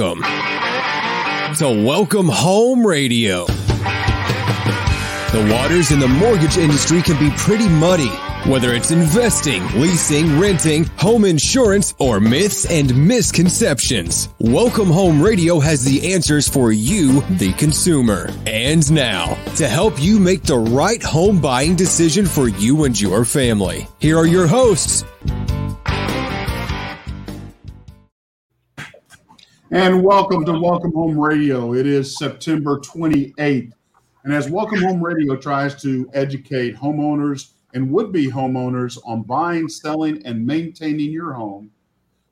welcome to Welcome Home Radio. The waters in the mortgage industry can be pretty muddy, whether it's investing, leasing, renting, home insurance, or myths and misconceptions. Welcome Home Radio has the answers for you, the consumer. And now, to help you make the right home buying decision for you and your family, here are your hosts, And welcome to Welcome Home Radio. It is September 28th. And as Welcome Home Radio tries to educate homeowners and would be homeowners on buying, selling, and maintaining your home,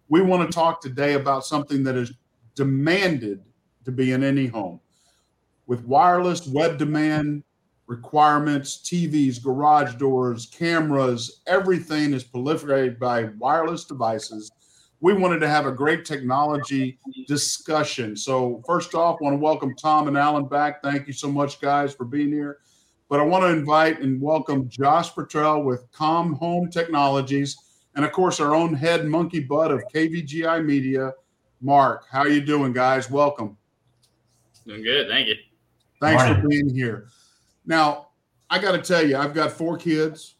we want to talk today about something that is demanded to be in any home. With wireless web demand requirements, TVs, garage doors, cameras, everything is proliferated by wireless devices we wanted to have a great technology discussion. So, first off, I want to welcome Tom and Alan back. Thank you so much, guys, for being here. But I want to invite and welcome Josh Futrell with ComHome Technologies, and of course, our own head monkey butt of KVGI Media, Mark. How are you doing, guys? Welcome. Doing good. Thank you. Thanks Morning. for being here. Now, I got to tell you, I've got four kids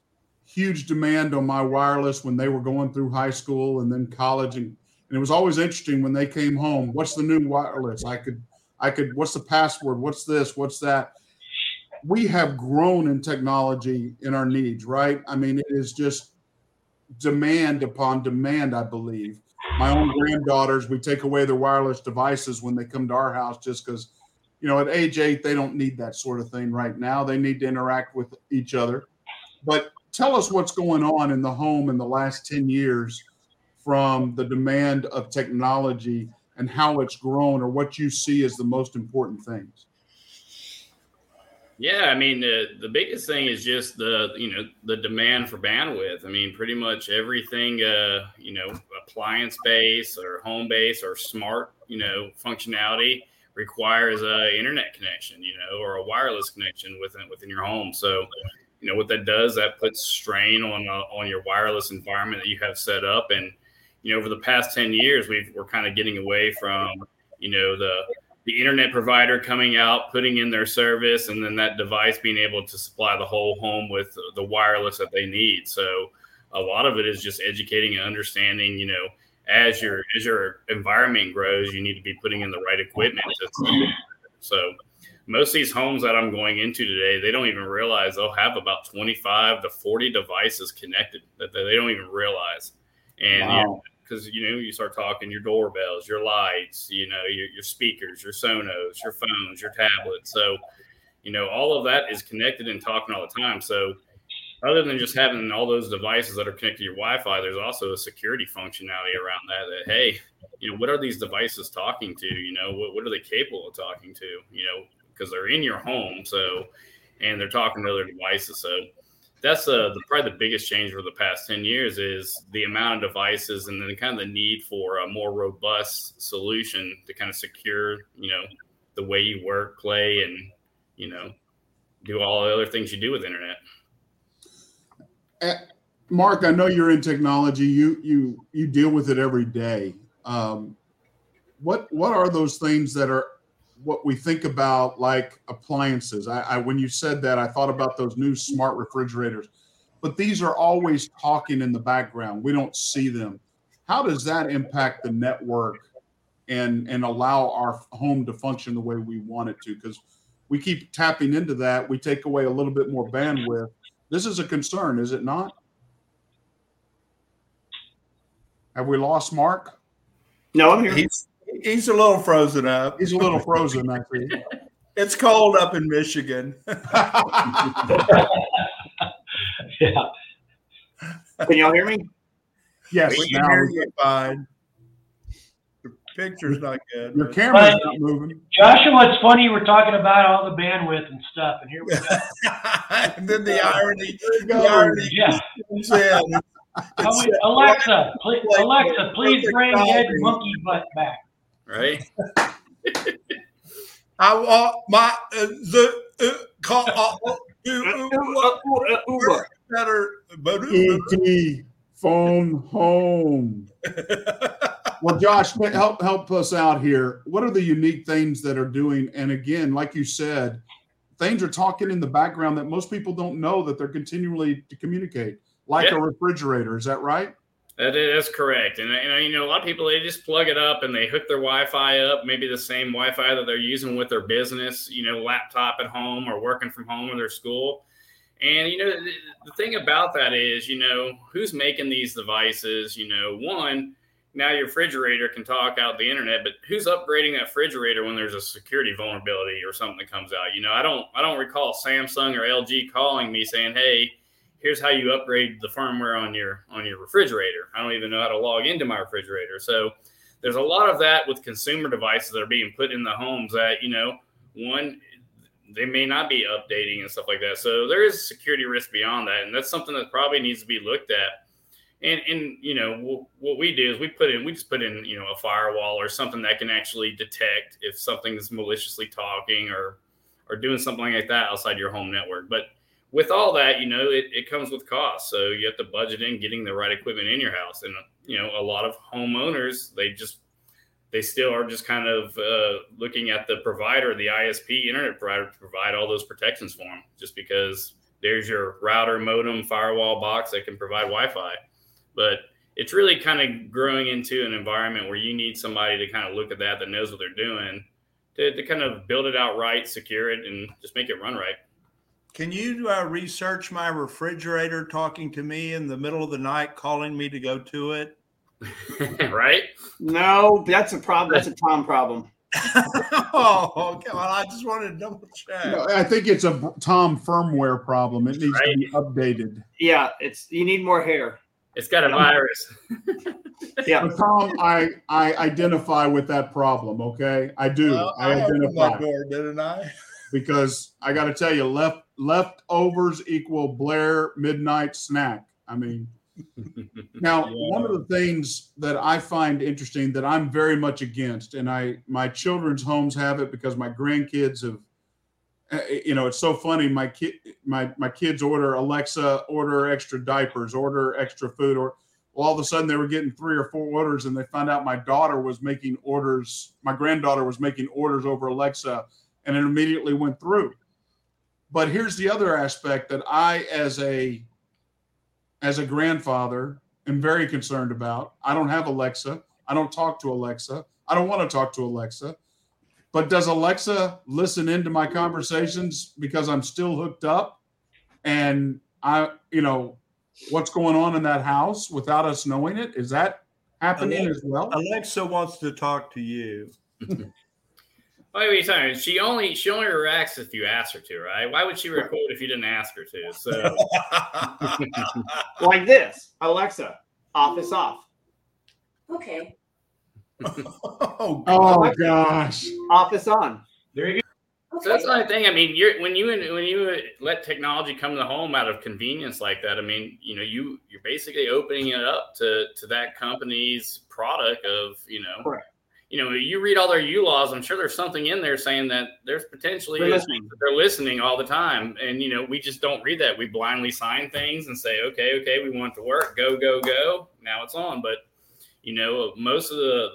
huge demand on my wireless when they were going through high school and then college. And, and it was always interesting when they came home what's the new wireless? I could i could what's the password? What's this? What's that? We have grown in technology in our needs right? I mean it is just demand upon demand i believe. My own granddaughters we take away their wireless devices when they come to our house just because you know at age eight they don't need that sort of thing right now. They need to interact with each other. But tell us what's going on in the home in the last 10 years from the demand of technology and how it's grown or what you see as the most important things? Yeah i mean the, the biggest thing is just the you know the demand for bandwidth. I mean pretty much everything uh you know appliance base or home base or smart you know functionality requires a internet connection you know or a wireless connection within within your home. So you know what that does that puts strain on uh, on your wireless environment that you have set up. And you know over the past 10 years we've we're kind of getting away from you know the the internet provider coming out putting in their service and then that device being able to supply the whole home with the wireless that they need. So a lot of it is just educating and understanding you know as your as your environment grows you need to be putting in the right equipment so most of these homes that I'm going into today, they don't even realize they'll have about 25 to 40 devices connected that they don't even realize. And because wow. you know, you start talking your doorbells, your lights, you know, your, your speakers, your Sonos, your phones, your tablets. So, you know, all of that is connected and talking all the time. So, other than just having all those devices that are connected to your Wi-Fi, there's also a security functionality around that. That hey, you know, what are these devices talking to? You know, what, what are they capable of talking to? You know, because they're in your home. So, and they're talking to other devices. So, that's uh, the, probably the biggest change over the past 10 years is the amount of devices and then kind of the need for a more robust solution to kind of secure, you know, the way you work, play, and, you know, do all the other things you do with internet. Uh, Mark, I know you're in technology. You you you deal with it every day. Um, what what are those things that are what we think about like appliances. I, I, when you said that, I thought about those new smart refrigerators, but these are always talking in the background. We don't see them. How does that impact the network and and allow our home to function the way we want it to? Because we keep tapping into that, we take away a little bit more bandwidth. This is a concern, is it not? Have we lost Mark? No, I'm here. He's, He's a little frozen up. He's a little frozen, I think. It's cold up in Michigan. yeah. Can y'all hear me? Yes, we can hear you fine. The picture's not good. Your camera's but, not moving. Joshua, it's funny we're talking about all the bandwidth and stuff, and here we go. and then the irony, the irony yeah. Alexa, please, Alexa, please bring Ed Monkey Butt back right? I want my uh, the uh, call uh, uh, better. ET phone home. well, Josh, help help us out here. What are the unique things that are doing? And again, like you said, things are talking in the background that most people don't know that they're continually to communicate, like Yeah. a refrigerator. Is that right? That is correct. And, and you know, a lot of people they just plug it up and they hook their Wi-Fi up, maybe the same Wi-Fi that they're using with their business, you know, laptop at home or working from home or their school. And you know, the, the thing about that is, you know, who's making these devices? You know, one now your refrigerator can talk out the internet, but who's upgrading that refrigerator when there's a security vulnerability or something that comes out? You know, I don't I don't recall Samsung or LG calling me saying, "Hey, here's how you upgrade the firmware on your on your refrigerator." I don't even know how to log into my refrigerator. So there's a lot of that with consumer devices that are being put in the homes that, you know, one they may not be updating and stuff like that. So there is security risk beyond that, and that's something that probably needs to be looked at. And and you know what, we do is we put in we just put in you know a firewall or something that can actually detect if something is maliciously talking or or doing something like that outside your home network. But with all that, you know, it, it comes with costs. So you have to budget in getting the right equipment in your house. And you know, a lot of homeowners they just they still are just kind of uh, looking at the provider, the ISP internet provider, to provide all those protections for them, just because there's your router, modem, firewall box that can provide Wi-Fi. But it's really kind of growing into an environment where you need somebody to kind of look at that that knows what they're doing to, to kind of build it out right, secure it, and just make it run right. Can you uh, research my refrigerator talking to me in the middle of the night, calling me to go to it? right? No, that's a problem. That's a Tom problem. oh, okay. Well, I just wanted to double check. No, I think it's a Tom firmware problem. It needs to be updated. Yeah, it's you need more hair. It's got a virus. Yeah. But Tom, I I identify with that problem. Okay, I do. Well, I I identify my door, didn't I? because I got to tell you, left leftovers equal Blair midnight snack. I mean, now one of the things that I find interesting that I'm very much against, and I my children's homes have it because my grandkids have. uh, You know, it's so funny. My kid, my my kids order Alexa, order extra diapers, order extra food, or well, all of a sudden they were getting three or four orders, and they found out my daughter was making orders. My granddaughter was making orders over Alexa, and it immediately went through. But here's the other aspect that I, as a as a grandfather, am very concerned about. I don't have Alexa. I don't talk to Alexa. I don't want to talk to Alexa. But does Alexa listen into my conversations because I'm still hooked up and I, you know, what's going on in that house without us knowing it? Is that happening as well? Alexa wants to talk to you. Why are you talking? She only she only reacts if you ask her to, right? Why would she record if you didn't ask her to? So Like this. Alexa, office off. Okay. oh, Oh gosh. Office on. There you go. So that's the only thing. I mean, you're when you when you let technology come to the home out of convenience like that. I mean, you know, you you're basically opening it up to to that company's product of you know, Correct. You know, you read all their EULAs. I'm sure there's something in there saying that there's potentially They're listening. they're listening all the time, and you know, we just don't read that. We blindly sign things and say, okay, okay, we want it to work. Go, go, go. Now it's on, but you know, most of the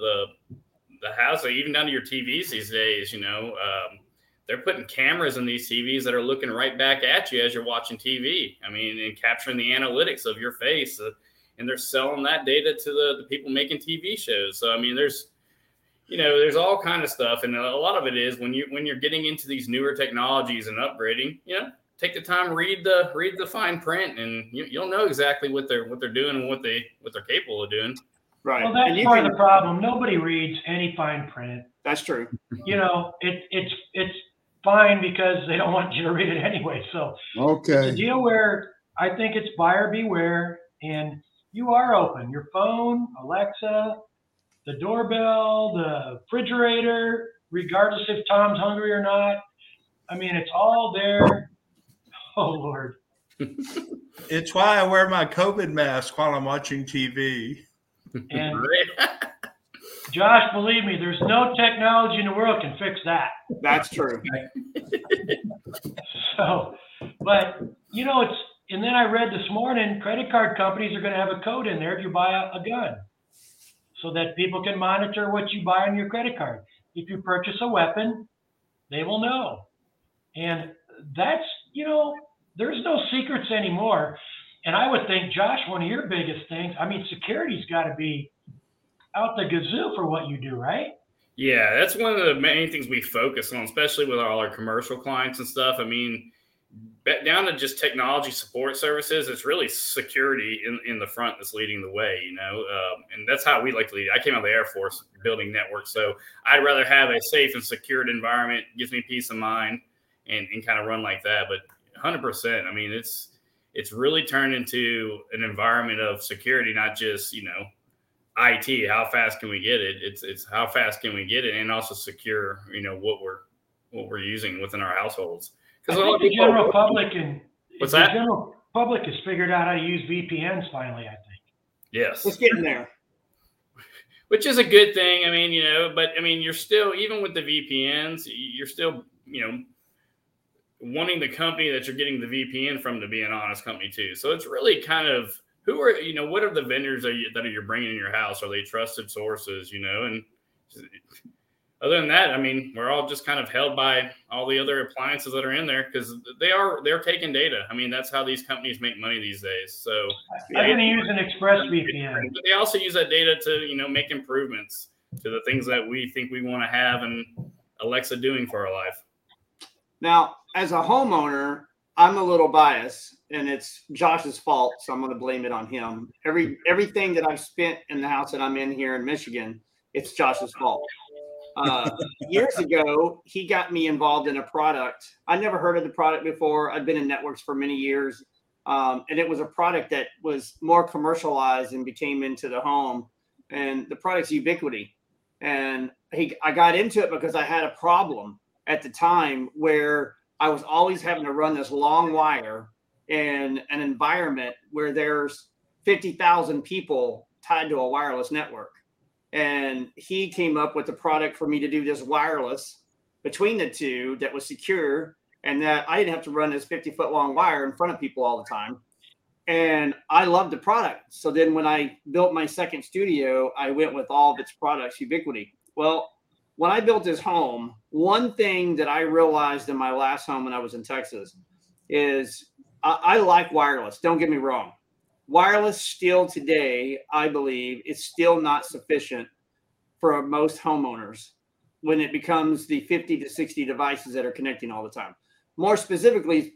the the house, even down to your TVs these days, you know. Um, they're putting cameras in these TVs that are looking right back at you as you're watching TV. I mean, and capturing the analytics of your face, uh, and they're selling that data to the, the people making TV shows. So I mean, there's you know, there's all kind of stuff, and a lot of it is when you when you're getting into these newer technologies and upgrading. You know, take the time read the read the fine print, and you, you'll know exactly what they're what they're doing and what they what they're capable of doing. Right. Well, that's and you part can, of the problem. Nobody reads any fine print. that's true. You know, it, it's it's fine because they don't want you to read it anyway. So it's a Okay. deal where I think it's buyer beware, and you are open. Your phone, Alexa, the doorbell, the refrigerator, regardless if Tom's hungry or not. I mean, it's all there. Oh Lord. it's why I wear my COVID mask while I'm watching TV. And Josh, believe me, there's no technology in the world can fix that. That's true. So, but you know, it's and then I read this morning, credit card companies are going to have a code in there if you buy a, a gun. So that people can monitor what you buy on your credit card. If you purchase a weapon, they will know. And that's, you know, there's no secrets anymore. And I would think, Josh, one of your biggest things, I mean, security's got to be out the gazoo for what you do, right? Yeah, that's one of the main things we focus on, especially with all our commercial clients and stuff. I mean, down to just technology support services, it's really security in, in the front that's leading the way, you know, um, and that's how we like to lead. I came out of the Air Force building networks, so I'd rather have a safe and secured environment, gives me peace of mind, and, and kind of run like that. But 100%, I mean, it's it's really turned into an environment of security, not just you know IT. How fast can we get it? It's it's how fast can we get it, and also secure you know what we're what we're using within our households. Because the general public and what's the that? general public has figured out how to use VPNs finally. I think. Yes, Let's get in there. which is a good thing. I mean, you know, but I mean, you're still even with the VPNs, you're still you know wanting the company that you're getting the VPN from to be an honest company too. So it's really kind of who are you know what are the vendors that, you, that you're bringing in your house? Are they trusted sources? You know, and other than that, I mean, we're all just kind of held by all the other appliances that are in there because they are they're taking data. I mean, that's how these companies make money these days. So I'm going to use an ExpressVPN. but they also use that data to you know make improvements to the things that we think we want to have and Alexa doing for our life. Now, as a homeowner, I'm a little biased, and it's Josh's fault, so I'm going to blame it on him. Every everything that I've spent in the house that I'm in here in Michigan, it's Josh's fault. Uh, years ago, he got me involved in a product. I never heard of the product before. I'd been in networks for many years, um, and it was a product that was more commercialized and became into the home. And the product's Ubiquiti, and he, I got into it because I had a problem at the time where I was always having to run this long wire in an environment where there's 50,000 people tied to a wireless network. And he came up with a product for me to do this wireless between the two that was secure and that I didn't have to run this 50 foot long wire in front of people all the time. And I loved the product. So then when I built my second studio, I went with all of its products, Ubiquiti. Well, when I built this home, one thing that I realized in my last home when I was in Texas is I, I like wireless. Don't get me wrong. Wireless still today, I believe, is still not sufficient for most homeowners when it becomes the 50 to 60 devices that are connecting all the time. More specifically,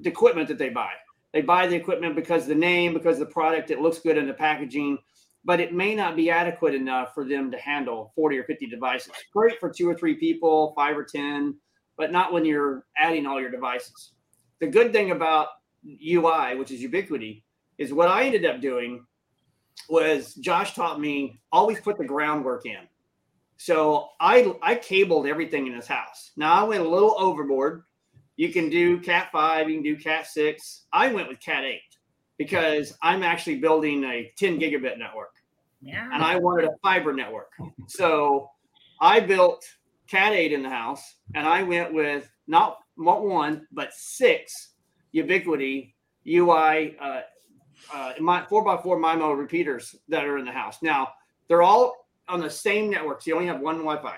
the equipment that they buy. They buy the equipment because the name, because the product, it looks good in the packaging, but it may not be adequate enough for them to handle 40 or 50 devices. Great for two or three people, five or 10, but not when you're adding all your devices. The good thing about UI, which is Ubiquiti, is what I ended up doing was Josh taught me always put the groundwork in. So I I cabled everything in this house. Now I went a little overboard. You can do Cat five, you can do Cat six. I went with Cat eight because I'm actually building a 10 gigabit network, and I wanted a fiber network. So I built Cat eight in the house, and I went with not not one but six Ubiquiti UI uh, uh, my four x four MIMO repeaters that are in the house. Now they're all on the same network, so you only have one Wi-Fi.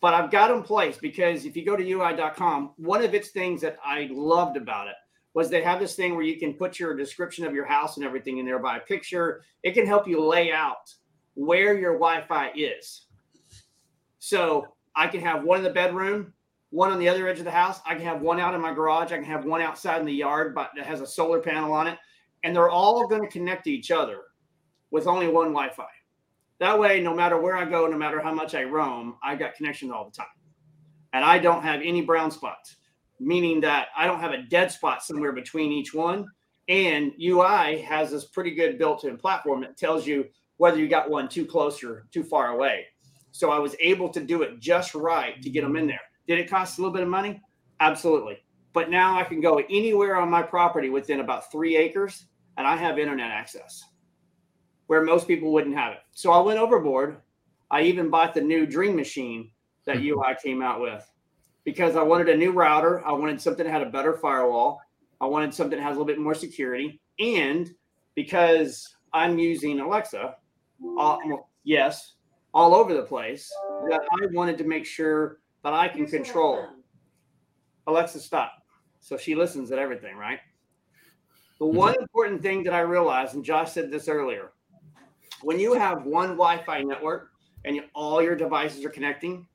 But I've got them placed because if you go to UI.com, one of its things that I loved about it was they have this thing where you can put your description of your house and everything in there by a picture. It can help you lay out where your Wi-Fi is. So I can have one in the bedroom, one on the other edge of the house. I can have one out in my garage. I can have one outside in the yard, but that has a solar panel on it and they're all going to connect to each other with only one Wi-Fi. That way, no matter where I go, no matter how much I roam, I got connection all the time, and I don't have any brown spots, meaning that I don't have a dead spot somewhere between each one. And UI has this pretty good built-in platform that tells you whether you got one too close or too far away. So I was able to do it just right to get them in there. Did it cost a little bit of money? Absolutely. But now I can go anywhere on my property within about three acres and I have internet access where most people wouldn't have it. So I went overboard. I even bought the new Dream Machine that UI came out with because I wanted a new router. I wanted something that had a better firewall. I wanted something that has a little bit more security. And because I'm using Alexa, uh, Yes, all over the place. That I wanted to make sure that I can control. Alexa, stop. So she listens at everything, right? The mm-hmm. one important thing that I realized, and Josh said this earlier, when you have one Wi-Fi network and you, all your devices are connecting,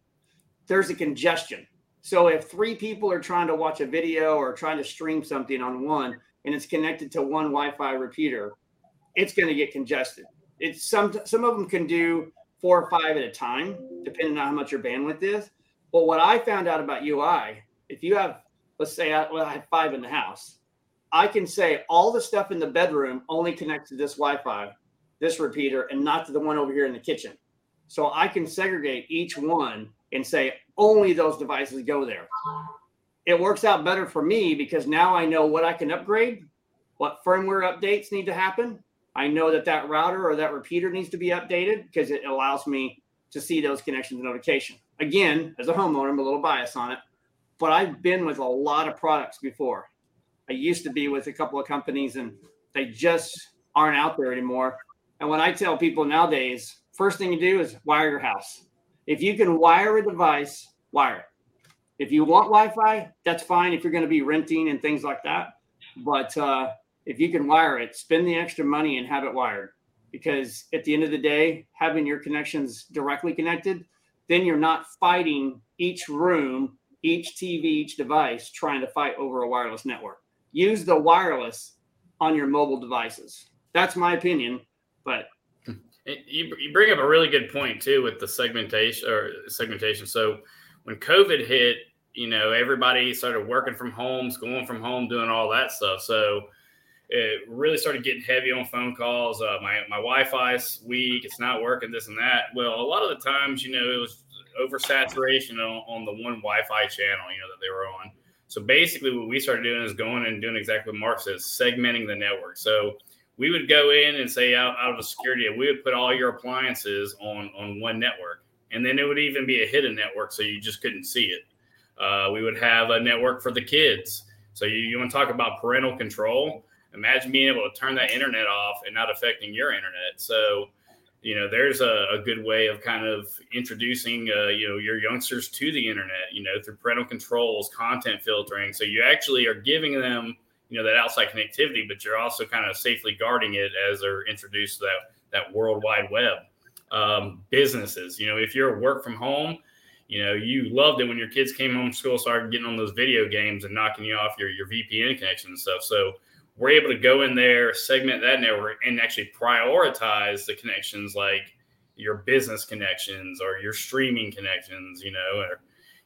there's a congestion. So if three people are trying to watch a video or trying to stream something on one, and it's connected to one Wi-Fi repeater, it's going to get congested. It's some some of them can do four or five at a time, depending on how much your bandwidth is. But what I found out about UI, if you have, let's say, I, well, I have five in the house, I can say all the stuff in the bedroom only connects to this Wi-Fi, this repeater, and not to the one over here in the kitchen. So I can segregate each one and say only those devices go there. It works out better for me because now I know what I can upgrade, what firmware updates need to happen. I know that that router or that repeater needs to be updated because it allows me to see those connections notification. Again, as a homeowner, I'm a little biased on it, but I've been with a lot of products before. I used to be with a couple of companies and they just aren't out there anymore. And when I tell people nowadays, first thing you do is wire your house. If you can wire a device, wire it. If you want Wi-Fi, that's fine. If you're going to be renting and things like that, but uh, if you can wire it, spend the extra money and have it wired. Because at the end of the day, having your connections directly connected, then you're not fighting each room, each TV, each device trying to fight over a wireless network. Use the wireless on your mobile devices. That's my opinion, but You, you bring up a really good point too with the segmentation or segmentation. So when COVID hit, you know, everybody started working from home, schooling from home, doing all that stuff. So it really started getting heavy on phone calls. Uh, my my Wi-Fi's weak; it's not working. This and that. Well, a lot of the times, you know, it was oversaturation on, on the one Wi-Fi channel, you know, that they were on. So basically, what we started doing is going and doing exactly what Mark says, segmenting the network. So we would go in and say out, out of the security, we would put all your appliances on on one network, and then it would even be a hidden network, so you just couldn't see it. Uh, we would have a network for the kids. So you, you want to talk about parental control? Imagine being able to turn that internet off and not affecting your internet. So you know, there's a, a good way of kind of introducing uh, you know your youngsters to the internet. You know, through parental controls, content filtering. So you actually are giving them you know that outside connectivity, but you're also kind of safely guarding it as they're introduced to that that world wide web. Um, businesses, you know, if you're work from home, you know, you loved it when your kids came home from school, started getting on those video games and knocking you off your your VPN connection and stuff. So we're able to go in there, segment that network, and actually prioritize the connections like your business connections or your streaming connections. You know, or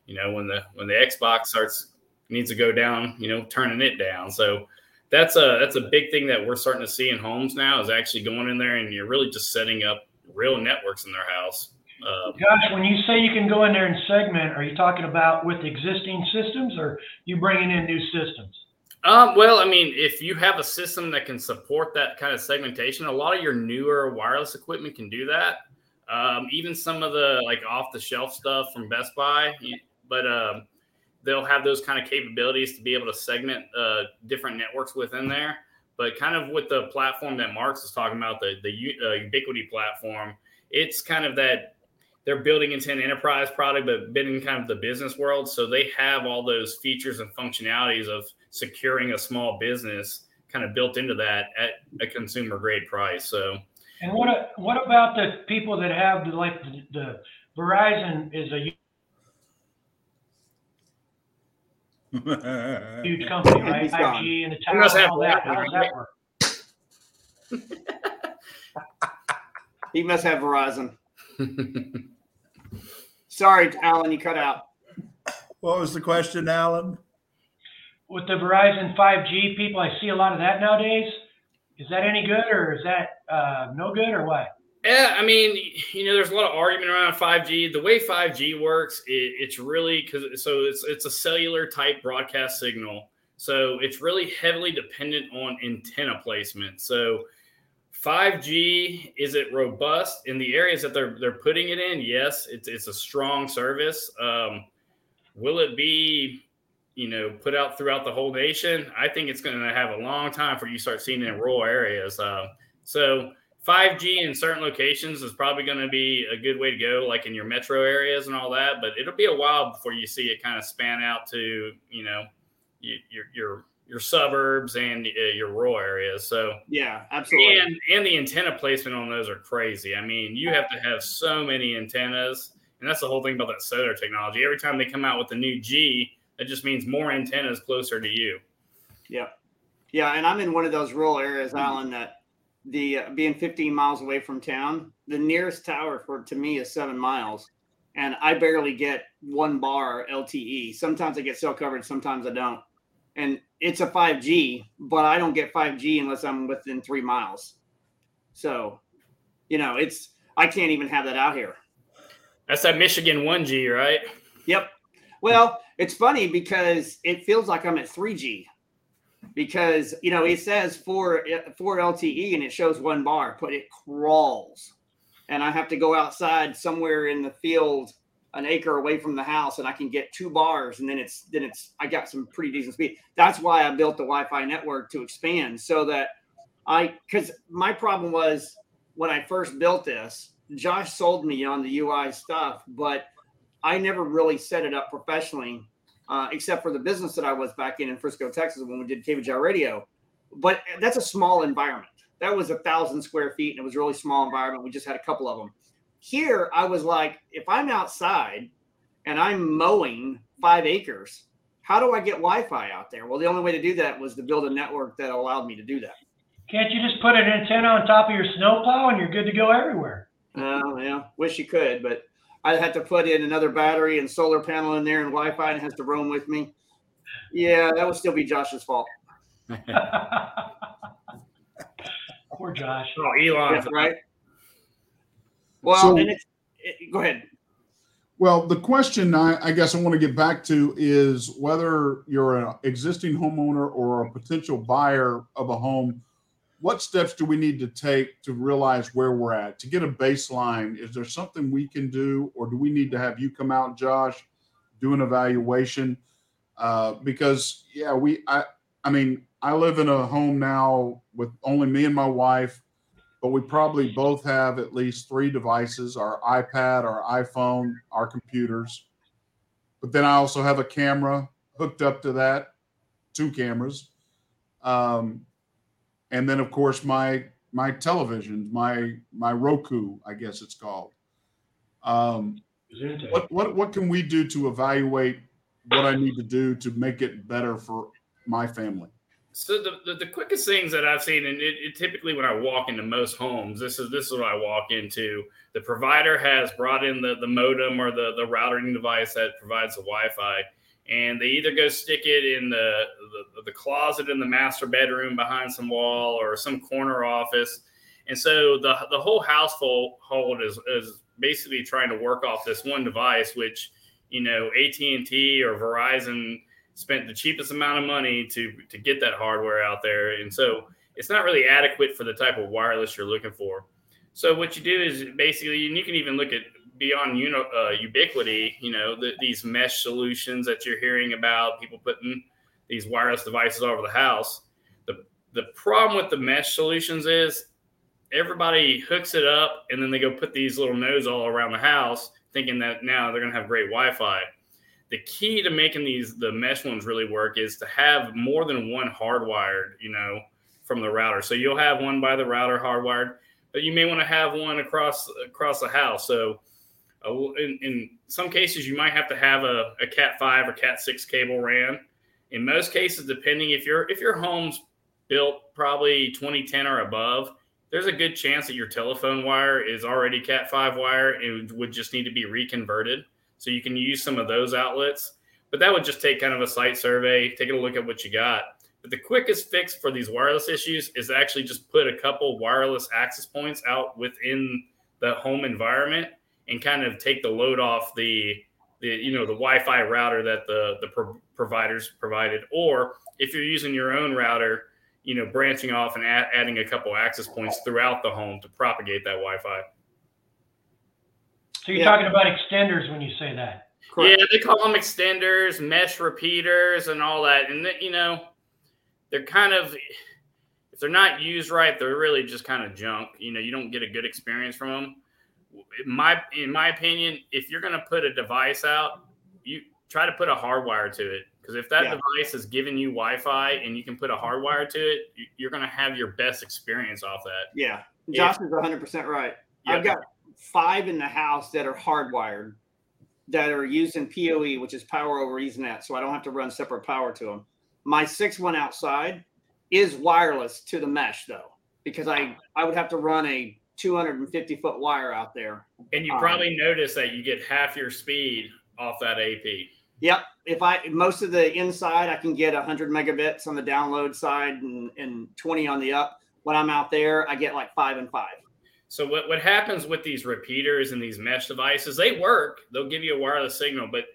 you know when the when the Xbox starts needs to go down, you know, turning it down. So that's a that's a big thing that we're starting to see in homes now is actually going in there and you're really just setting up real networks in their house. Uh, Josh, when you say you can go in there and segment, are you talking about with existing systems or you bringing in new systems? Um, well, I mean, if you have a system that can support that kind of segmentation, a lot of your newer wireless equipment can do that. Um, even some of the like off the shelf stuff from Best Buy, but um, they'll have those kind of capabilities to be able to segment uh, different networks within there. But kind of with the platform that Marks is talking about, the the uh, Ubiquiti platform, it's kind of that they're building into an enterprise product, but been in kind of the business world. So they have all those features and functionalities of securing a small business kind of built into that at a consumer grade price. So, and what what about the people that have the, like the, the Verizon is a huge company, right? He's gone. 5G and the He tower and all that. Verizon, How does that work? he must have Verizon. Sorry, Alan, you cut out. What was the question, Alan? With the Verizon 5G people, I see a lot of that nowadays. Is that any good or is that uh, no good or what? Yeah, I mean, you know, there's a lot of argument around 5G. The way 5G works, it, it's really because so it's it's a cellular type broadcast signal. So it's really heavily dependent on antenna placement. So 5G is it robust in the areas that they're they're putting it in? Yes, it's it's a strong service. Um, will it be you know put out throughout the whole nation? I think it's going to have a long time for you start seeing it in rural areas. Uh, so 5G in certain locations is probably going to be a good way to go, like in your metro areas and all that. But it'll be a while before you see it kind of span out to you know your your your suburbs and uh, your rural areas. So yeah, absolutely. And and the antenna placement on those are crazy. I mean, you have to have so many antennas, and that's the whole thing about that SOTA technology. Every time they come out with a new G, that just means more antennas closer to you. Yeah, yeah, and I'm in one of those rural areas, Alan, that the uh, being 15 miles away from town, the nearest tower for to me is seven miles, and I barely get one bar LTE. Sometimes I get cell coverage, sometimes I don't, and it's a 5G, but I don't get 5G unless I'm within three miles. So, you know, it's I can't even have that out here. That's that Michigan 1G, right? Yep. Well, it's funny because it feels like I'm at 3G because you know it says four four LTE and it shows one bar, but it crawls, and I have to go outside somewhere in the field, an acre away from the house, and I can get two bars, and then it's then it's I got some pretty decent speed. That's why I built the Wi-Fi network to expand so that I because my problem was when I first built this, Josh sold me on the UI stuff, but I never really set it up professionally uh, except for the business that I was back in in Frisco, Texas, when we did KVJ Radio. But that's a small environment. That was a thousand square feet, and it was a really small environment. We just had a couple of them. Here, I was like, if I'm outside and I'm mowing five acres, how do I get Wi-Fi out there? Well, the only way to do that was to build a network that allowed me to do that. Can't you just put an antenna on top of your snowplow and you're good to go everywhere? Oh, uh, yeah. Wish you could, but I had to put in another battery and solar panel in there and Wi-Fi, and it has to roam with me. Yeah, that would still be Josh's fault. Poor Josh. Oh, Elon, yeah, right? Well, so, and it's, it, go ahead. Well, the question I, I, guess I want to get back to is whether you're an existing homeowner or a potential buyer of a home what steps do we need to take to realize where we're at? To get a baseline is there something we can do or do we need to have you come out josh do an evaluation? Uh, because yeah we i i mean i live in a home now with only me and my wife but we probably both have at least three devices our ipad our iphone our computers. But then i also have a camera hooked up to that two cameras. Um, and then of course my my television, my my Roku, I guess it's called. Um, what what what can we do to evaluate what I need to do to make it better for my family? So the, the, the quickest things that I've seen, and it, it, typically when I walk into most homes, this is this is what I walk into. The provider has brought in the, the modem or the, the routing device that provides the Wi-Fi and they either go stick it in the, the, the closet in the master bedroom behind some wall or some corner office. And so the the whole household is is basically trying to work off this one device, which you know AT and T or Verizon spent the cheapest amount of money to to get that hardware out there, and so it's not really adequate for the type of wireless you're looking for. So what you do is basically, and you can even look at beyond uh, Ubiquiti, you know, the, these mesh solutions that you're hearing about, people putting these wireless devices all over the house. The the problem with the mesh solutions is everybody hooks it up and then they go put these little nodes all around the house, thinking that now they're going to have great Wi-Fi. The key to making these the mesh ones really work is to have more than one hardwired, you know, from the router. So you'll have one by the router hardwired, but you may want to have one across across the house. So in, in some cases, you might have to have a, a Cat five or Cat six cable ran. In most cases, depending if your if your home's built probably 2010 or above, there's a good chance that your telephone wire is already Cat five wire and would just need to be reconverted. So you can use some of those outlets, but that would just take kind of a site survey, taking a look at what you got. But the quickest fix for these wireless issues is actually just put a couple wireless access points out within the home environment and kind of take the load off the the you know the Wi-Fi router that the the pro- providers provided, or if you're using your own router, you know, branching off and add, adding a couple access points throughout the home to propagate that Wi-Fi. So you're yeah. talking about extenders when you say that. Correct. Yeah, they call them extenders, mesh repeaters, and all that. And you know, they're kind of if they're not used right, they're really just kind of junk. You know, you don't get a good experience from them. In my in my opinion, if you're going to put a device out, you try to put a hardwire to it because if that Yeah. device is giving you Wi-Fi and you can put a hardwire to it, you- you're going to have your best experience off that. Yeah. Josh is 100% right. Yeah. I've got five in the house that are hardwired that are using PoE, which is power over Ethernet, so I don't have to run separate power to them. My sixth one outside is wireless to the mesh though, because I I would have to run a 250 foot wire out there. And you Um, probably notice that you get half your speed off that AP. Yep. If I most of the inside, I can get 100 megabits on the download side and, and 20 on the up. When I'm out there, I get like five and five. So what, what happens with these repeaters and these mesh devices, they work. They'll give you a wireless signal, but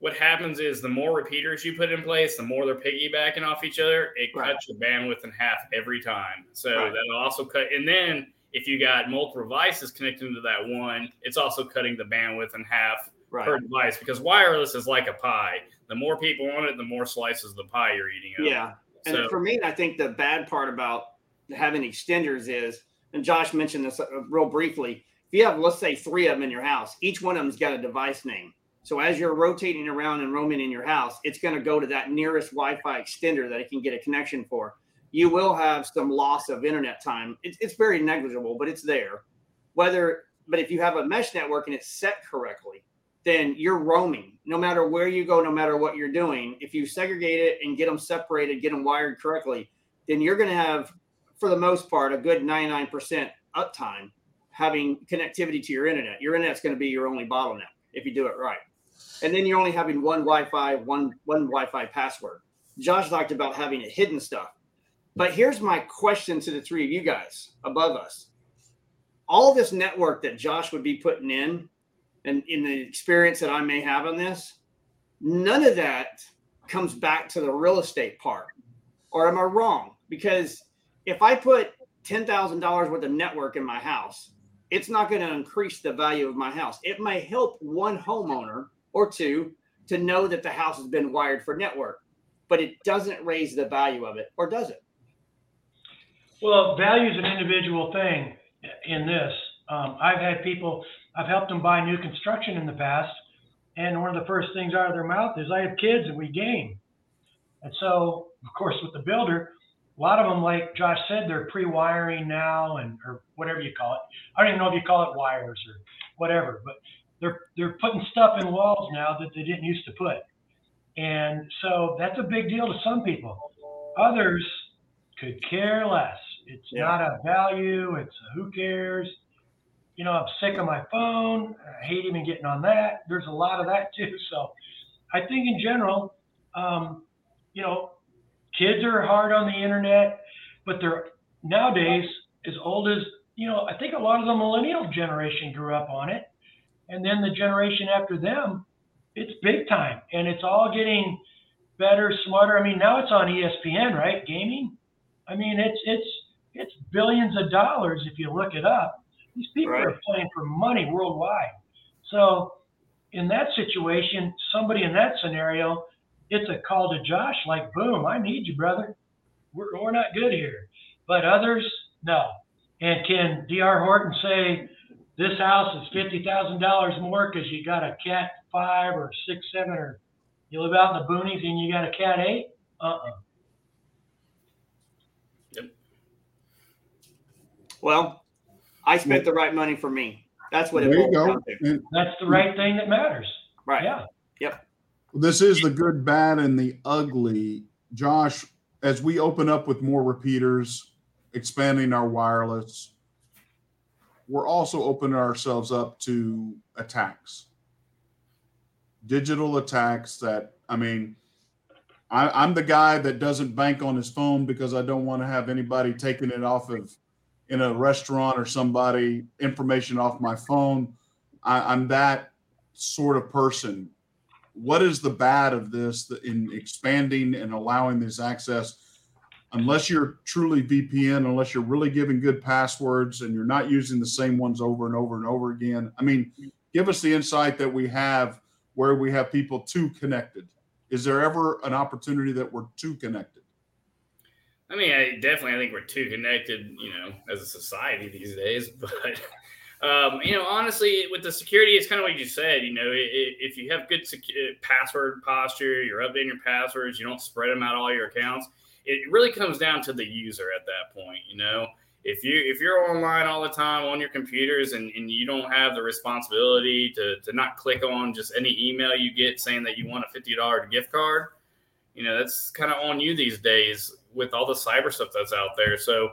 what happens is the more repeaters you put in place, the more they're piggybacking off each other. It Right. cuts your bandwidth in half every time. So Right. that'll also cut. And then if you got multiple devices connected to that one, it's also cutting the bandwidth in half Right. per device because wireless is like a pie. The more people on it, the more slices of the pie you're eating. Up. Yeah. And So for me, I think the bad part about having extenders is, and Josh mentioned this uh, real briefly. If you have, let's say, three of them in your house, each one of them's got a device name. So as you're rotating around and roaming in your house, it's going to go to that nearest Wi-Fi extender that it can get a connection for. You will have some loss of internet time. It's, it's very negligible, but it's there. Whether, but if you have a mesh network and it's set correctly, then you're roaming no matter where you go, no matter what you're doing. If you segregate it and get them separated, get them wired correctly, then you're going to have, for the most part, a good 99% uptime having connectivity to your internet. Your internet's going to be your only bottleneck if you do it right. And then you're only having one Wi-Fi, one one Wi-Fi password. Josh talked about having it hidden stuff. But here's my question to the three of you guys above us. All this network that Josh would be putting in and in the experience that I may have on this, none of that comes back to the real estate part. Or am I wrong? Because if I put $10,000 worth of network in my house, it's not going to increase the value of my house. It may help one homeowner or two to know that the house has been wired for network, but it doesn't raise the value of it, or does it? Well, value is an individual thing in this. Um, I've had people, I've helped them buy new construction in the past, and one of the first things out of their mouth is, I have kids and we game. And so, of course, with the builder, a lot of them, like Josh said, they're pre-wiring now, and or whatever you call it. I don't even know if you call it wires or whatever, but they're they're putting stuff in walls now that they didn't used to put, and so that's a big deal to some people. Others could care less. It's Yeah. not a value. It's a who cares. You know, I'm sick of my phone. I hate even getting on that. There's a lot of that too. So, I think in general, um, you know, kids are hard on the internet, but they're nowadays as old as you know. I think a lot of the millennial generation grew up on it, and then the generation after them, it's big time, and it's all getting better, smarter. I mean, now it's on ESPN, right? Gaming. I mean, it's it's it's billions of dollars if you look it up. These people Right. are playing for money worldwide. So, in that situation, somebody in that scenario, it's a call to Josh, like, boom, I need you, brother. We're, we're not good here. But others, no. And can D.R. Horton say, this house is $50,000 more because you got a cat five or six, seven, or you live out in the boonies and you got a cat eight? Uh uh Well, I spent the right money for me. That's what it There you boils go. down to. And That's the right thing that matters. Right. Yeah. Yep. This is the good, bad, and the ugly. Josh, as we open up with more repeaters, expanding our wireless, we're also opening ourselves up to attacks, digital attacks that, I mean, I, I'm the guy that doesn't bank on his phone because I don't want to have anybody taking it off of in a restaurant or somebody information off my phone. I, I'm that sort of person. What is the bad of this in expanding and allowing this access? Unless you're truly VPN, unless you're really giving good passwords and you're not using the same ones over and over and over again. I mean, give us the insight that we have where we have people too connected. Is there ever an opportunity that we're too connected? I mean, I definitely I think we're too connected, you know, as a society these days. But um, you know, honestly, with the security, it's kind of what you said. You know, if you have good password posture, you're updating your passwords, you don't spread them out all your accounts. It really comes down to the user at that point. You know, if you if you're online all the time on your computers and, and you don't have the responsibility to, to not click on just any email you get saying that you want a $50 gift card you know that's kind of on you these days with all the cyber stuff that's out there so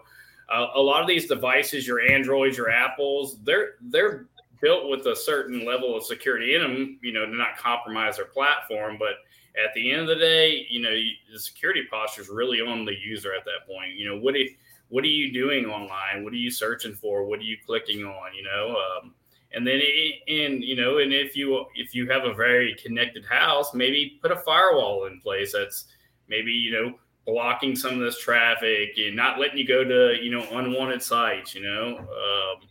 uh, a lot of these devices your androids your apples they're they're built with a certain level of security in them you know to not compromise their platform but at the end of the day you know the security posture is really on the user at that point you know what if what are you doing online? What are you searching for? What are you clicking on? You know, um, and then and you know, and if you if you have a very connected house, maybe put a firewall in place that's maybe you know blocking some of this traffic and not letting you go to you know unwanted sites. You know. Um,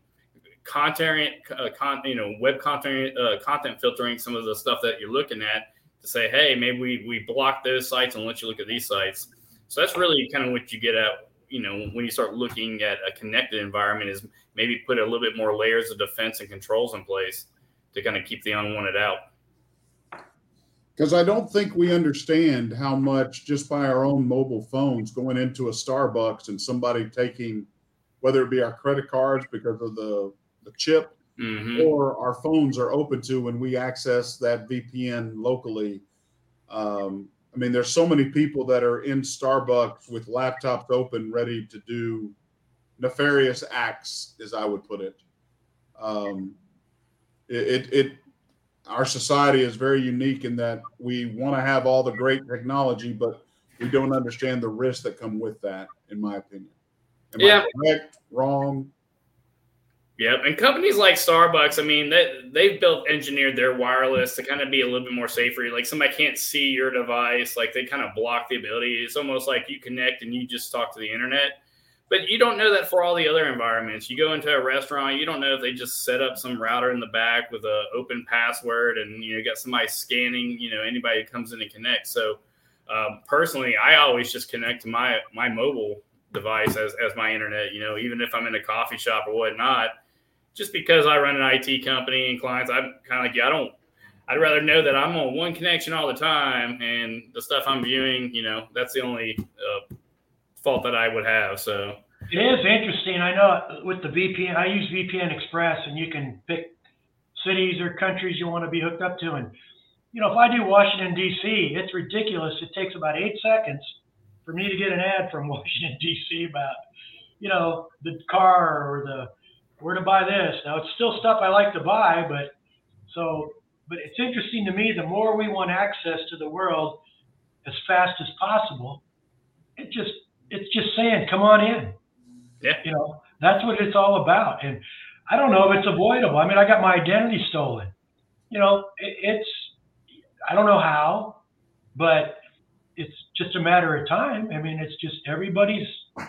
content, uh, con, you know, web content, uh, content filtering some of the stuff that you're looking at to say, hey, maybe we, we block those sites and let you look at these sites. So that's really kind of what you get at you know when you start looking at a connected environment is maybe put a little bit more layers of defense and controls in place to kind of keep the unwanted out because i don't think we understand how much just by our own mobile phones going into a starbucks and somebody taking whether it be our credit cards because of the the chip mm-hmm. or our phones are open to when we access that vpn locally um, I mean, there's so many people that are in Starbucks with laptops open, ready to do nefarious acts, as I would put it. Um, it, it, it our society is very unique in that we want to have all the great technology, but we don't understand the risks that come with that, in my opinion. Am yeah. I correct? Wrong? Yep, and companies like Starbucks, I mean, they they've built engineered their wireless to kind of be a little bit more safer. Like somebody can't see your device, like they kind of block the ability. It's almost like you connect and you just talk to the internet. But you don't know that for all the other environments. You go into a restaurant, you don't know if they just set up some router in the back with a open password, and you know got somebody scanning. You know anybody who comes in and connects. So um, personally, I always just connect to my my mobile device as as my internet. You know, even if I'm in a coffee shop or whatnot just because I run an IT company and clients, I'm kind of like, yeah, I don't, I'd rather know that I'm on one connection all the time and the stuff I'm viewing, you know, that's the only uh, fault that I would have. So it is interesting. I know with the VPN, I use VPN Express and you can pick cities or countries you want to be hooked up to. And, you know, if I do Washington, D.C., it's ridiculous. It takes about eight seconds for me to get an ad from Washington, D.C. about, you know, the car or the where to buy this. Now it's still stuff I like to buy, but so but it's interesting to me the more we want access to the world as fast as possible, it just it's just saying, come on in. Yeah. You know, that's what it's all about. And I don't know if it's avoidable. I mean, I got my identity stolen. You know, it, it's I don't know how, but it's just a matter of time. I mean, it's just everybody's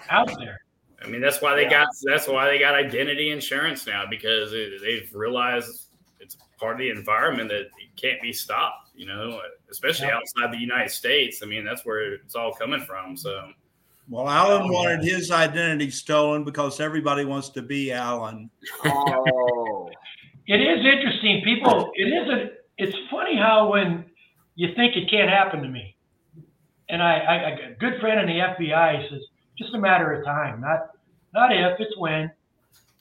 out there. I mean, that's why they yeah. got that's why they got identity insurance now because they've realized it's part of the environment that can't be stopped. You know, especially yeah. outside the United States. I mean, that's where it's all coming from. So. Well, Alan oh, wanted yeah. his identity stolen because everybody wants to be Alan. Oh. it is interesting. People, it is a, it's funny how when you think it can't happen to me, and I, I, a good friend in the FBI says, just a matter of time, not not if, it's when.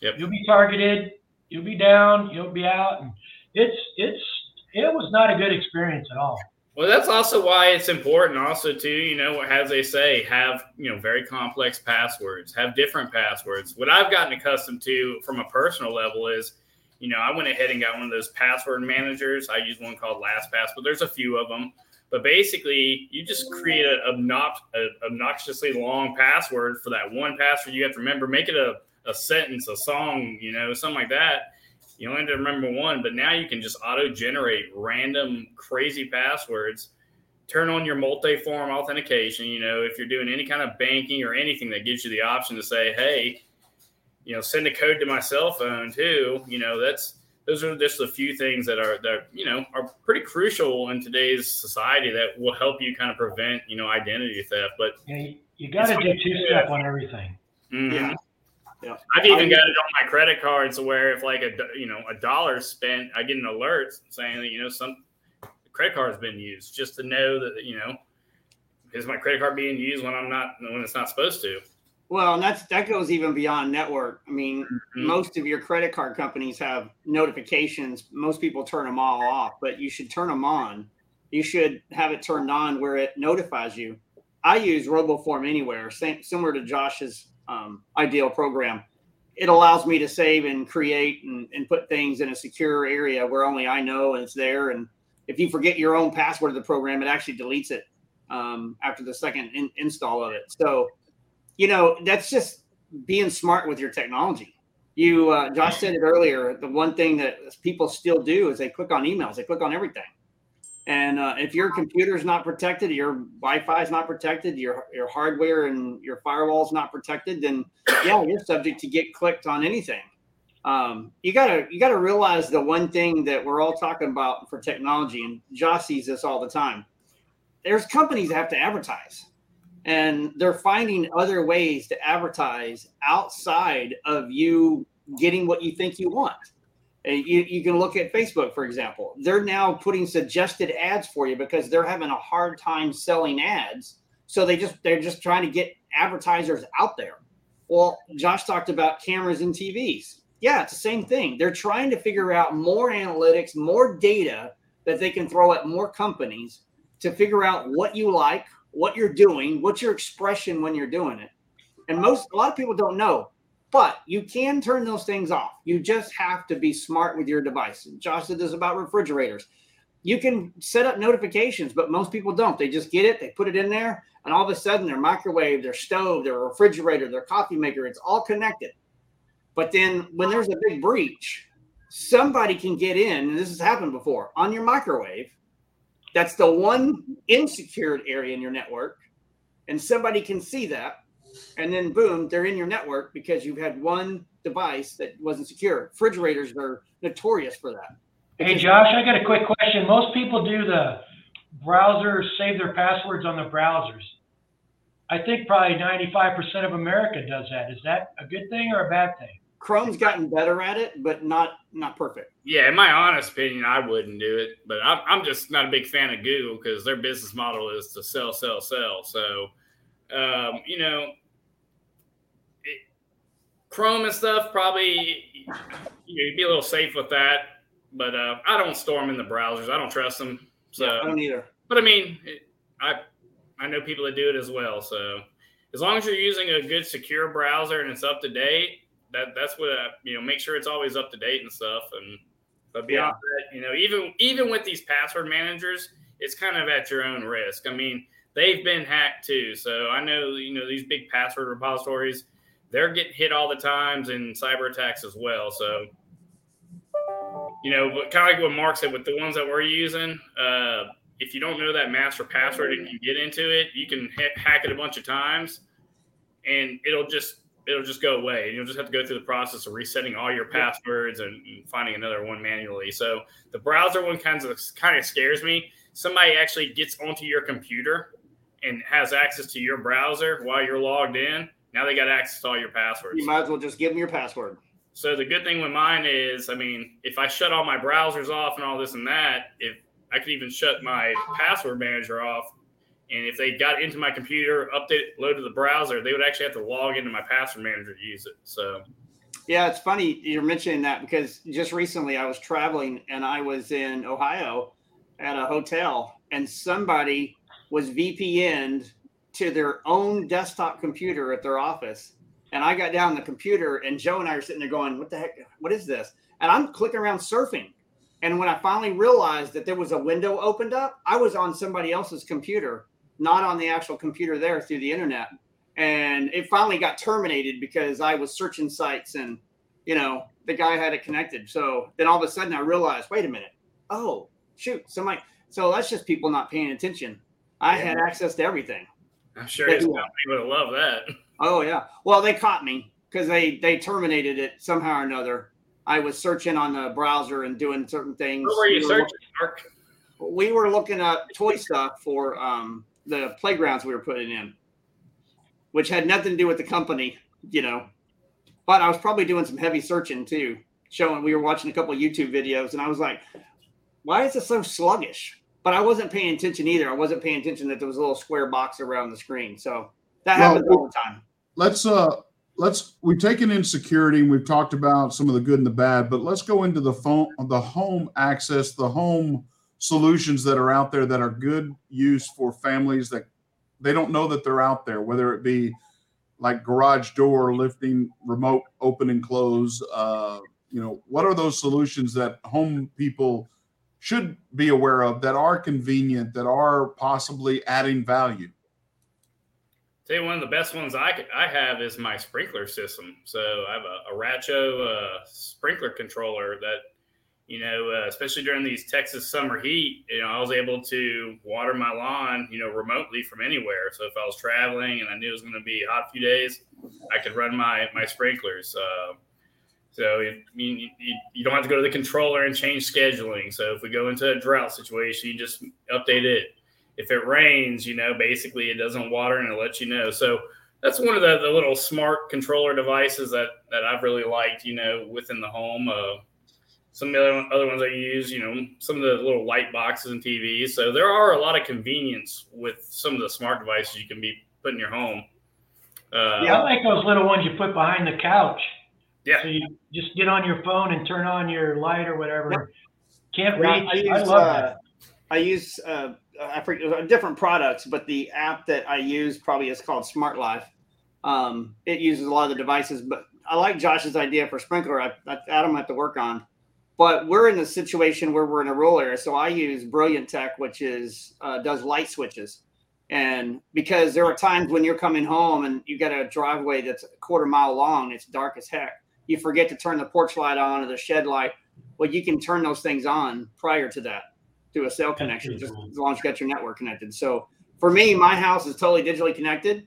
Yep. You'll be targeted, you'll be down, you'll be out, and it's it's it was not a good experience at all. Well, that's also why it's important, also to you know, as they say, have you know very complex passwords, have different passwords. What I've gotten accustomed to from a personal level is, you know, I went ahead and got one of those password managers. I use one called LastPass, but there's a few of them but basically, you just create a, a obnoxiously long password for that one password you have to remember. Make it a, a sentence, a song, you know, something like that. You only have to remember one, but now you can just auto generate random crazy passwords. Turn on your multi form authentication. You know, if you're doing any kind of banking or anything that gives you the option to say, hey, you know, send a code to my cell phone too, you know, that's those are just a few things that are that you know are pretty crucial in today's society that will help you kind of prevent you know identity theft. But Yeah, you, you got to do two step on everything. mhm. Yeah. Yeah. I've even got it on my credit cards where if like a you know a dollar spent, I get an alert saying that you know some credit card has been used, just to know that you know is my credit card being used when I'm not when it's not supposed to. Well, and that's that goes even beyond network. I mean, Mhm. most of your credit card companies have notifications. Most people turn them all off, but you should turn them on. You should have it turned on where it notifies you. I use RoboForm Anywhere, same, similar to Josh's um, ideal program. It allows me to save and create and, and put things in a secure area where only I know and it's there. And if you forget your own password of the program, it actually deletes it um, after the second in- install of it. So, you know, that's just being smart with your technology. You, uh, Josh said it earlier. The one thing that people still do is they click on emails, they click on everything. And uh, if your computer is not protected, your Wi-Fi is not protected, your your hardware and your firewall is not protected, then yeah, you're subject to get clicked on anything. Um, you gotta you gotta realize the one thing that we're all talking about for technology, and Josh sees this all the time. There's companies that have to advertise and they're finding other ways to advertise outside of you getting what you think you want. Uh, You, you can look at Facebook, for example. They're now putting suggested ads for you because they're having a hard time selling ads. So they just they're just trying to get advertisers out there. Well, Josh talked about cameras and TVs. Yeah, it's the same thing. They're trying to figure out more analytics, more data that they can throw at more companies to figure out what you like, what you're doing, what's your expression when you're doing it. And most a lot of people don't know, but you can turn those things off. You just have to be smart with your device. Josh said this about refrigerators. You can set up notifications, but most people don't. They just get it, they put it in there, and all of a sudden their microwave, their stove, their refrigerator, their coffee maker, it's all connected. But then when there's a big breach, somebody can get in, and this has happened before, on your microwave. That's the one insecure area in your network, and somebody can see that, and then boom, they're in your network because you've had one device that wasn't secure. Refrigerators are notorious for that. Hey, Josh, I got a quick question. Most people do the browser, save their passwords on the browsers. I think probably 95% of America does that. Is that a good thing or a bad thing? Chrome's gotten better at it, but not not perfect. Yeah, in my honest opinion, I wouldn't do it. But I'm, I'm just not a big fan of Google because their business model is to sell, sell, sell. So, um, you know, it, Chrome and stuff probably you'd be a little safe with that. But uh, I don't store them in the browsers. I don't trust them. So, I don't either. but I mean, it, I I know people that do it as well. So, as long as you're using a good secure browser and it's up to date, that that's what I, you know. Make sure it's always up to date and stuff. And but beyond that, you know, even even with these password managers, it's kind of at your own risk. I mean, they've been hacked too. So I know you know these big password repositories, they're getting hit all the times in cyber attacks as well. So you know, but kind of like what Mark said with the ones that we're using. Uh, if you don't know that master password and you get into it, you can ha- hack it a bunch of times, and it'll just it'll just go away. And you'll just have to go through the process of resetting all your passwords and, and finding another one manually. So the browser one kind of kind of scares me. Somebody actually gets onto your computer and has access to your browser while you're logged in. Now they got access to all your passwords. You might as well just give them your password. So the good thing with mine is, I mean, if I shut all my browsers off and all this and that, if I could even shut my password manager off, and if they got into my computer, update, loaded the browser, they would actually have to log into my password manager to use it. So Yeah, it's funny you're mentioning that because just recently I was traveling and I was in Ohio at a hotel and somebody was VPN'd to their own desktop computer at their office. And I got down the computer and Joe and I are sitting there going, What the heck? What is this? And I'm clicking around surfing. And when I finally realized that there was a window opened up, I was on somebody else's computer, not on the actual computer there through the internet. And it finally got terminated because I was searching sites and you know, the guy had it connected. So then all of a sudden I realized, wait a minute. Oh, shoot. so Somebody so that's just people not paying attention. I Yeah. had access to everything. I'm sure his company would have loved that. Oh yeah. Well, they caught me because they they terminated it somehow or another. I was searching on the browser and doing certain things. What were you We searching, Mark? we were looking at toy stuff for um, the playgrounds we were putting in, which had nothing to do with the company, you know. But I was probably doing some heavy searching too, showing we were watching a couple of YouTube videos, and I was like, "Why is it so sluggish?" But I wasn't paying attention either. I wasn't paying attention that there was a little square box around the screen. So that Well, happens all the time. let's uh let's we've taken in security and we've talked about some of the good and the bad but let's go into the phone the home access the home solutions that are out there that are good use for families that they don't know that they're out there whether it be like garage door lifting remote open and close uh you know what are those solutions that home people should be aware of that are convenient that are possibly adding value Tell you one of the best ones I could, I have is my sprinkler system. So I have a, a Rachio uh, sprinkler controller that, you know, uh, especially during these Texas summer heat, you know, I was able to water my lawn, you know, remotely from anywhere. So if I was traveling and I knew it was going to be hot few days, I could run my my sprinklers. Uh, so I mean, you, you don't have to go to the controller and change scheduling. So if we go into a drought situation, you just update it if it rains, you know, basically it doesn't water and it lets you know. So that's one of the, the little smart controller devices that that I've really liked, you know, within the home. Uh, some of the other, ones I use, you know, some of the little light boxes and TVs. So there are a lot of convenience with some of the smart devices you can be put in your home. Uh, I like those little ones you put behind the couch. Yeah. So you just get on your phone and turn on your light or whatever. Can't reach. I use, I love uh, that. I use uh, I forget uh, different products, but the app that I use probably is called Smart Life. Um, it uses a lot of the devices, but I like Josh's idea for sprinkler. I, I, Adam have to work on, but we're in a situation where we're in a rural area, so I use Brilliant Tech, which is uh, does light switches, and because there are times when you're coming home and you got a driveway that's a quarter mile long, it's dark as heck. You forget to turn the porch light on or the shed light. Well, you can turn those things on prior to that through a cell connection, just as long as you got your network connected. So for me, my house is totally digitally connected,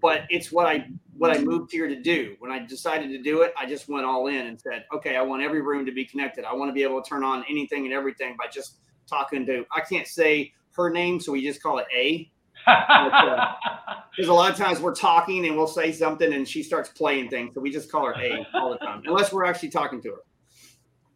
but it's what I what I moved here to do. When I decided to do it, I just went all in and said, okay, I want every room to be connected. I want to be able to turn on anything and everything by just talking to. I can't say her name, so we just call it A. Because a lot of times we're talking and we'll say something and she starts playing things, so we just call her A all the time, unless we're actually talking to her.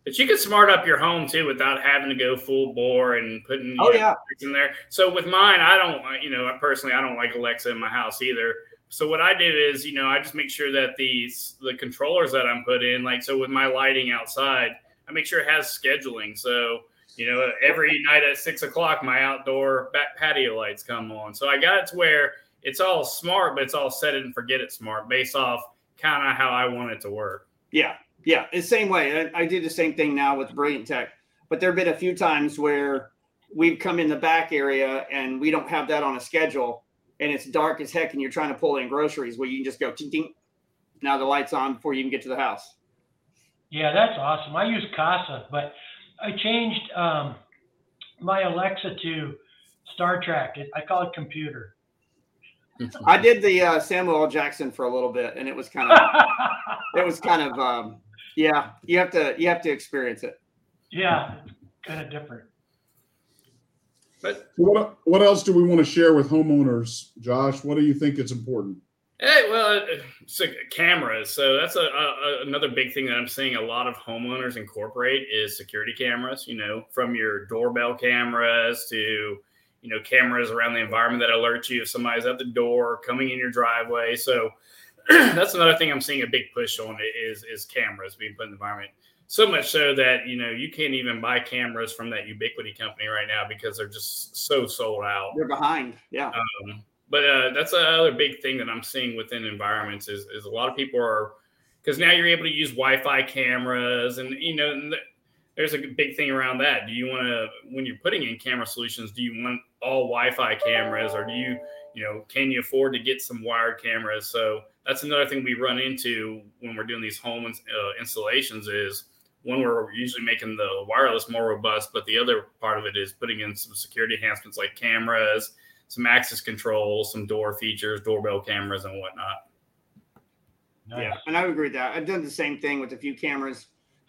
But you can smart up your home too without having to go full bore and putting Oh, know, yeah. things in there. So with mine, I don't, uh, you know, I personally, I don't like Alexa in my house either. So what I do is, you know, I just make sure that these the controllers that I'm put in, like so with my lighting outside, I make sure it has scheduling. So you know, every night at six o'clock, my outdoor back patio lights come on. So I got it to where it's all smart, but it's all set it and forget it smart based off kind of how I want it to work. Yeah, yeah, it's the same way. I, I do the same thing now with Brilliant Tech, but there have been a few times where we've come in the back area and we don't have that on a schedule, and it's dark as heck, and you're trying to pull in groceries where you can just go ting ting. Now the light's on before you even get to the house. Yeah, that's awesome. I use Kasa, but I changed um, my Alexa to Star Trek. It, I call it computer. I did the uh, Samuel L. Jackson for a little bit, and it was kind of it was kind of um, yeah. You have to you have to experience it. yeah, kind of different. But What what else do we want to share with homeowners, Josh? What do you think is important? Hey, well, uh, so cameras. So that's a, a, another big thing that I'm seeing a lot of homeowners incorporate is security cameras. You know, from your doorbell cameras to you know cameras around the environment that alert you if somebody's at the door, coming in your driveway. So that's another thing I'm seeing a big push on is is cameras being put in the environment. So much so that you know you can't even buy cameras from that Ubiquiti company right now because they're just so sold out. They're behind. Yeah. Um, but uh, that's another big thing that I'm seeing within environments is, is a lot of people are because now you're able to use Wi-Fi cameras and you know and th- there's a big thing around that. Do you want to when you're putting in camera solutions? Do you want all Wi-Fi cameras or do you you know can you afford to get some wired cameras? So that's another thing we run into when we're doing these home uh, installations is one we're usually making the wireless more robust, but the other part of it is putting in some security enhancements like cameras some access control, some door features, doorbell cameras, and whatnot. Nice. Yeah, and I would agree with that. I've done the same thing with a few cameras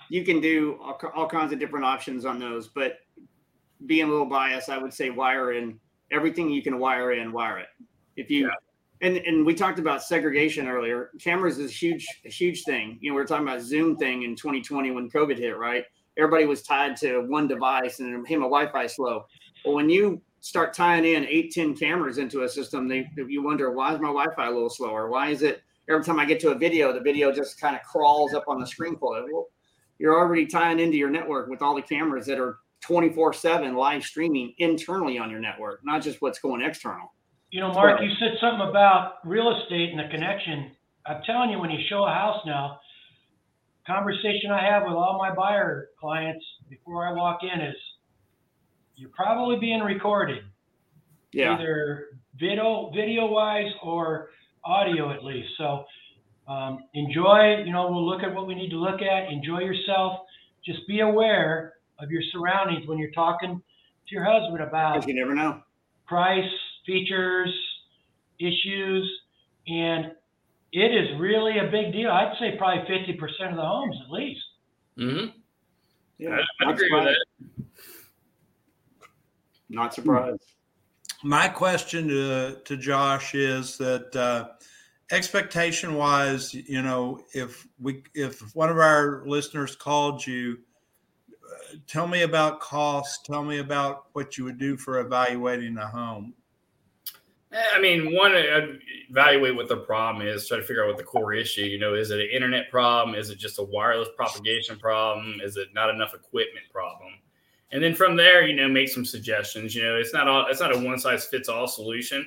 you can do all, all kinds of different options on those, but being a little biased, I would say wire in everything you can wire in, wire it. If you and and we talked about segregation earlier. Cameras is huge, a huge thing. You know, we are talking about Zoom thing in 2020 when COVID hit, right? Everybody was tied to one device and it became a Wi-Fi slow. Well, when you start tying in eight, 10 cameras into a system, they you wonder why is my Wi-Fi a little slower? Why is it every time I get to a video, the video just kind of crawls up on the screen for it? Well, you're already tying into your network with all the cameras that are 24 7 live streaming internally on your network, not just what's going external. You know, Mark, you said something about real estate and the connection. I'm telling you, when you show a house now, conversation I have with all my buyer clients before I walk in is you're probably being recorded. Yeah. Either video video wise or audio at least. So um, enjoy, you know, we'll look at what we need to look at. Enjoy yourself. Just be aware of your surroundings when you're talking to your husband about you never know price, features, issues, and it is really a big deal. I'd say probably 50% of the homes at least. Mm-hmm. Yeah, I, I agree with that. Not surprised. My question to, to Josh is that uh, expectation wise, you know, if we if one of our listeners called you, uh, tell me about cost. Tell me about what you would do for evaluating a home. Eh, I mean, one, evaluate what the problem is, try to figure out what the core issue. You know, is it an internet problem? Is it just a wireless propagation problem? Is it not enough equipment problem? And then from there, you know, make some suggestions. You know, it's not all it's not a one size fits all solution.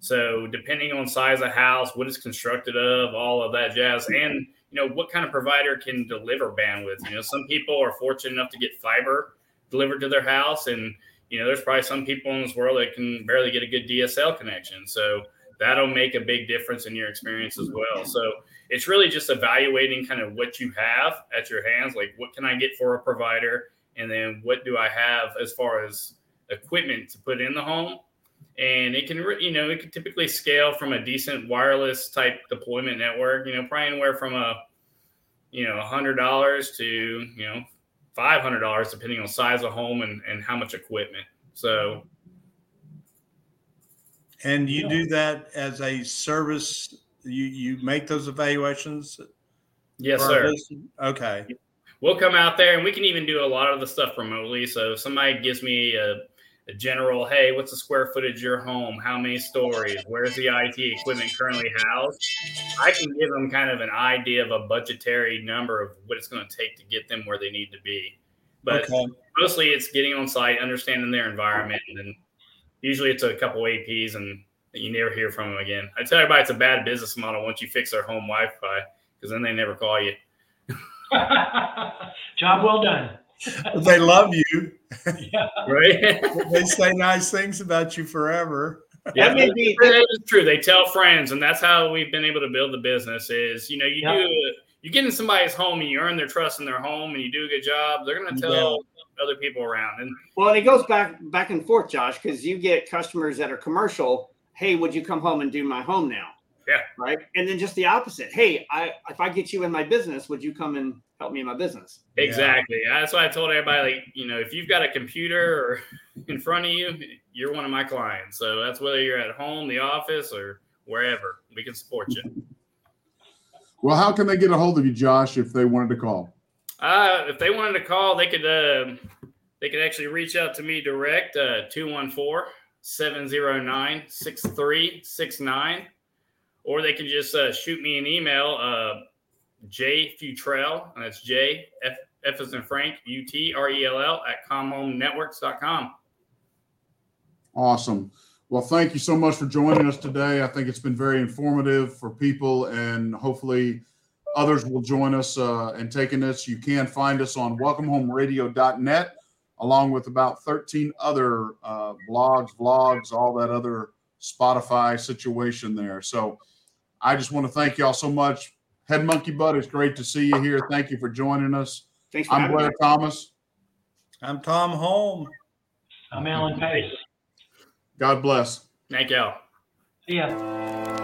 So depending on size of house, what it's constructed of, all of that jazz, and you know, what kind of provider can deliver bandwidth. You know, some people are fortunate enough to get fiber delivered to their house and you know, there's probably some people in this world that can barely get a good DSL connection. So that'll make a big difference in your experience as well. So it's really just evaluating kind of what you have at your hands. Like, what can I get for a provider? And then what do I have as far as equipment to put in the home? And it can, you know, it can typically scale from a decent wireless type deployment network, you know, probably anywhere from a, you know, $100 to, you know, five hundred dollars depending on size of home and, and how much equipment. So and you do that as a service. You you make those evaluations. Yes, sir. Okay. We'll come out there and we can even do a lot of the stuff remotely. So if somebody gives me a, a general, hey, what's the square footage of your home? How many stories? Where's the IT equipment currently housed? I can give them kind of an idea of a budgetary number of what it's going to take to get them where they need to be. But okay. mostly it's getting on site, understanding their environment, and then usually it's a couple APs and you never hear from them again. I tell everybody it's a bad business model once you fix their home Wi-Fi because then they never call you. Job well done. they love you. Yeah. right. they say nice things about you forever. Yeah, that be, that is true. They tell friends, and that's how we've been able to build the business. Is you know you yeah. do you get in somebody's home and you earn their trust in their home, and you do a good job. They're going to tell yeah. other people around. And well, and it goes back back and forth, Josh, because you get customers that are commercial. Hey, would you come home and do my home now? Yeah. Right. And then just the opposite. Hey, I if I get you in my business, would you come and help me in my business? Exactly. Yeah. That's why I told everybody, like, you know, if you've got a computer in front of you, you're one of my clients. So that's whether you're at home, the office, or wherever, we can support you. Well, how can they get a hold of you, Josh, if they wanted to call? Uh, if they wanted to call, they could uh, they could actually reach out to me direct, uh, 214 709 6369 or they can just uh, shoot me an email, uh, J Futrell, and that's J F F as in Frank U T R E L L at comhomenetworks.com. Awesome. Well, thank you so much for joining us today. I think it's been very informative for people, and hopefully others will join us uh, and taking this. You can find us on welcomehomeradio.net, along with about 13 other uh, blogs, vlogs, all that other Spotify situation there. So I just want to thank y'all so much. Head Monkey Butt, it's great to see you here. Thank you for joining us. Thanks I'm Blair me. Thomas. I'm Thom Hulme. I'm Alan Pace. God bless. Thank y'all. See ya.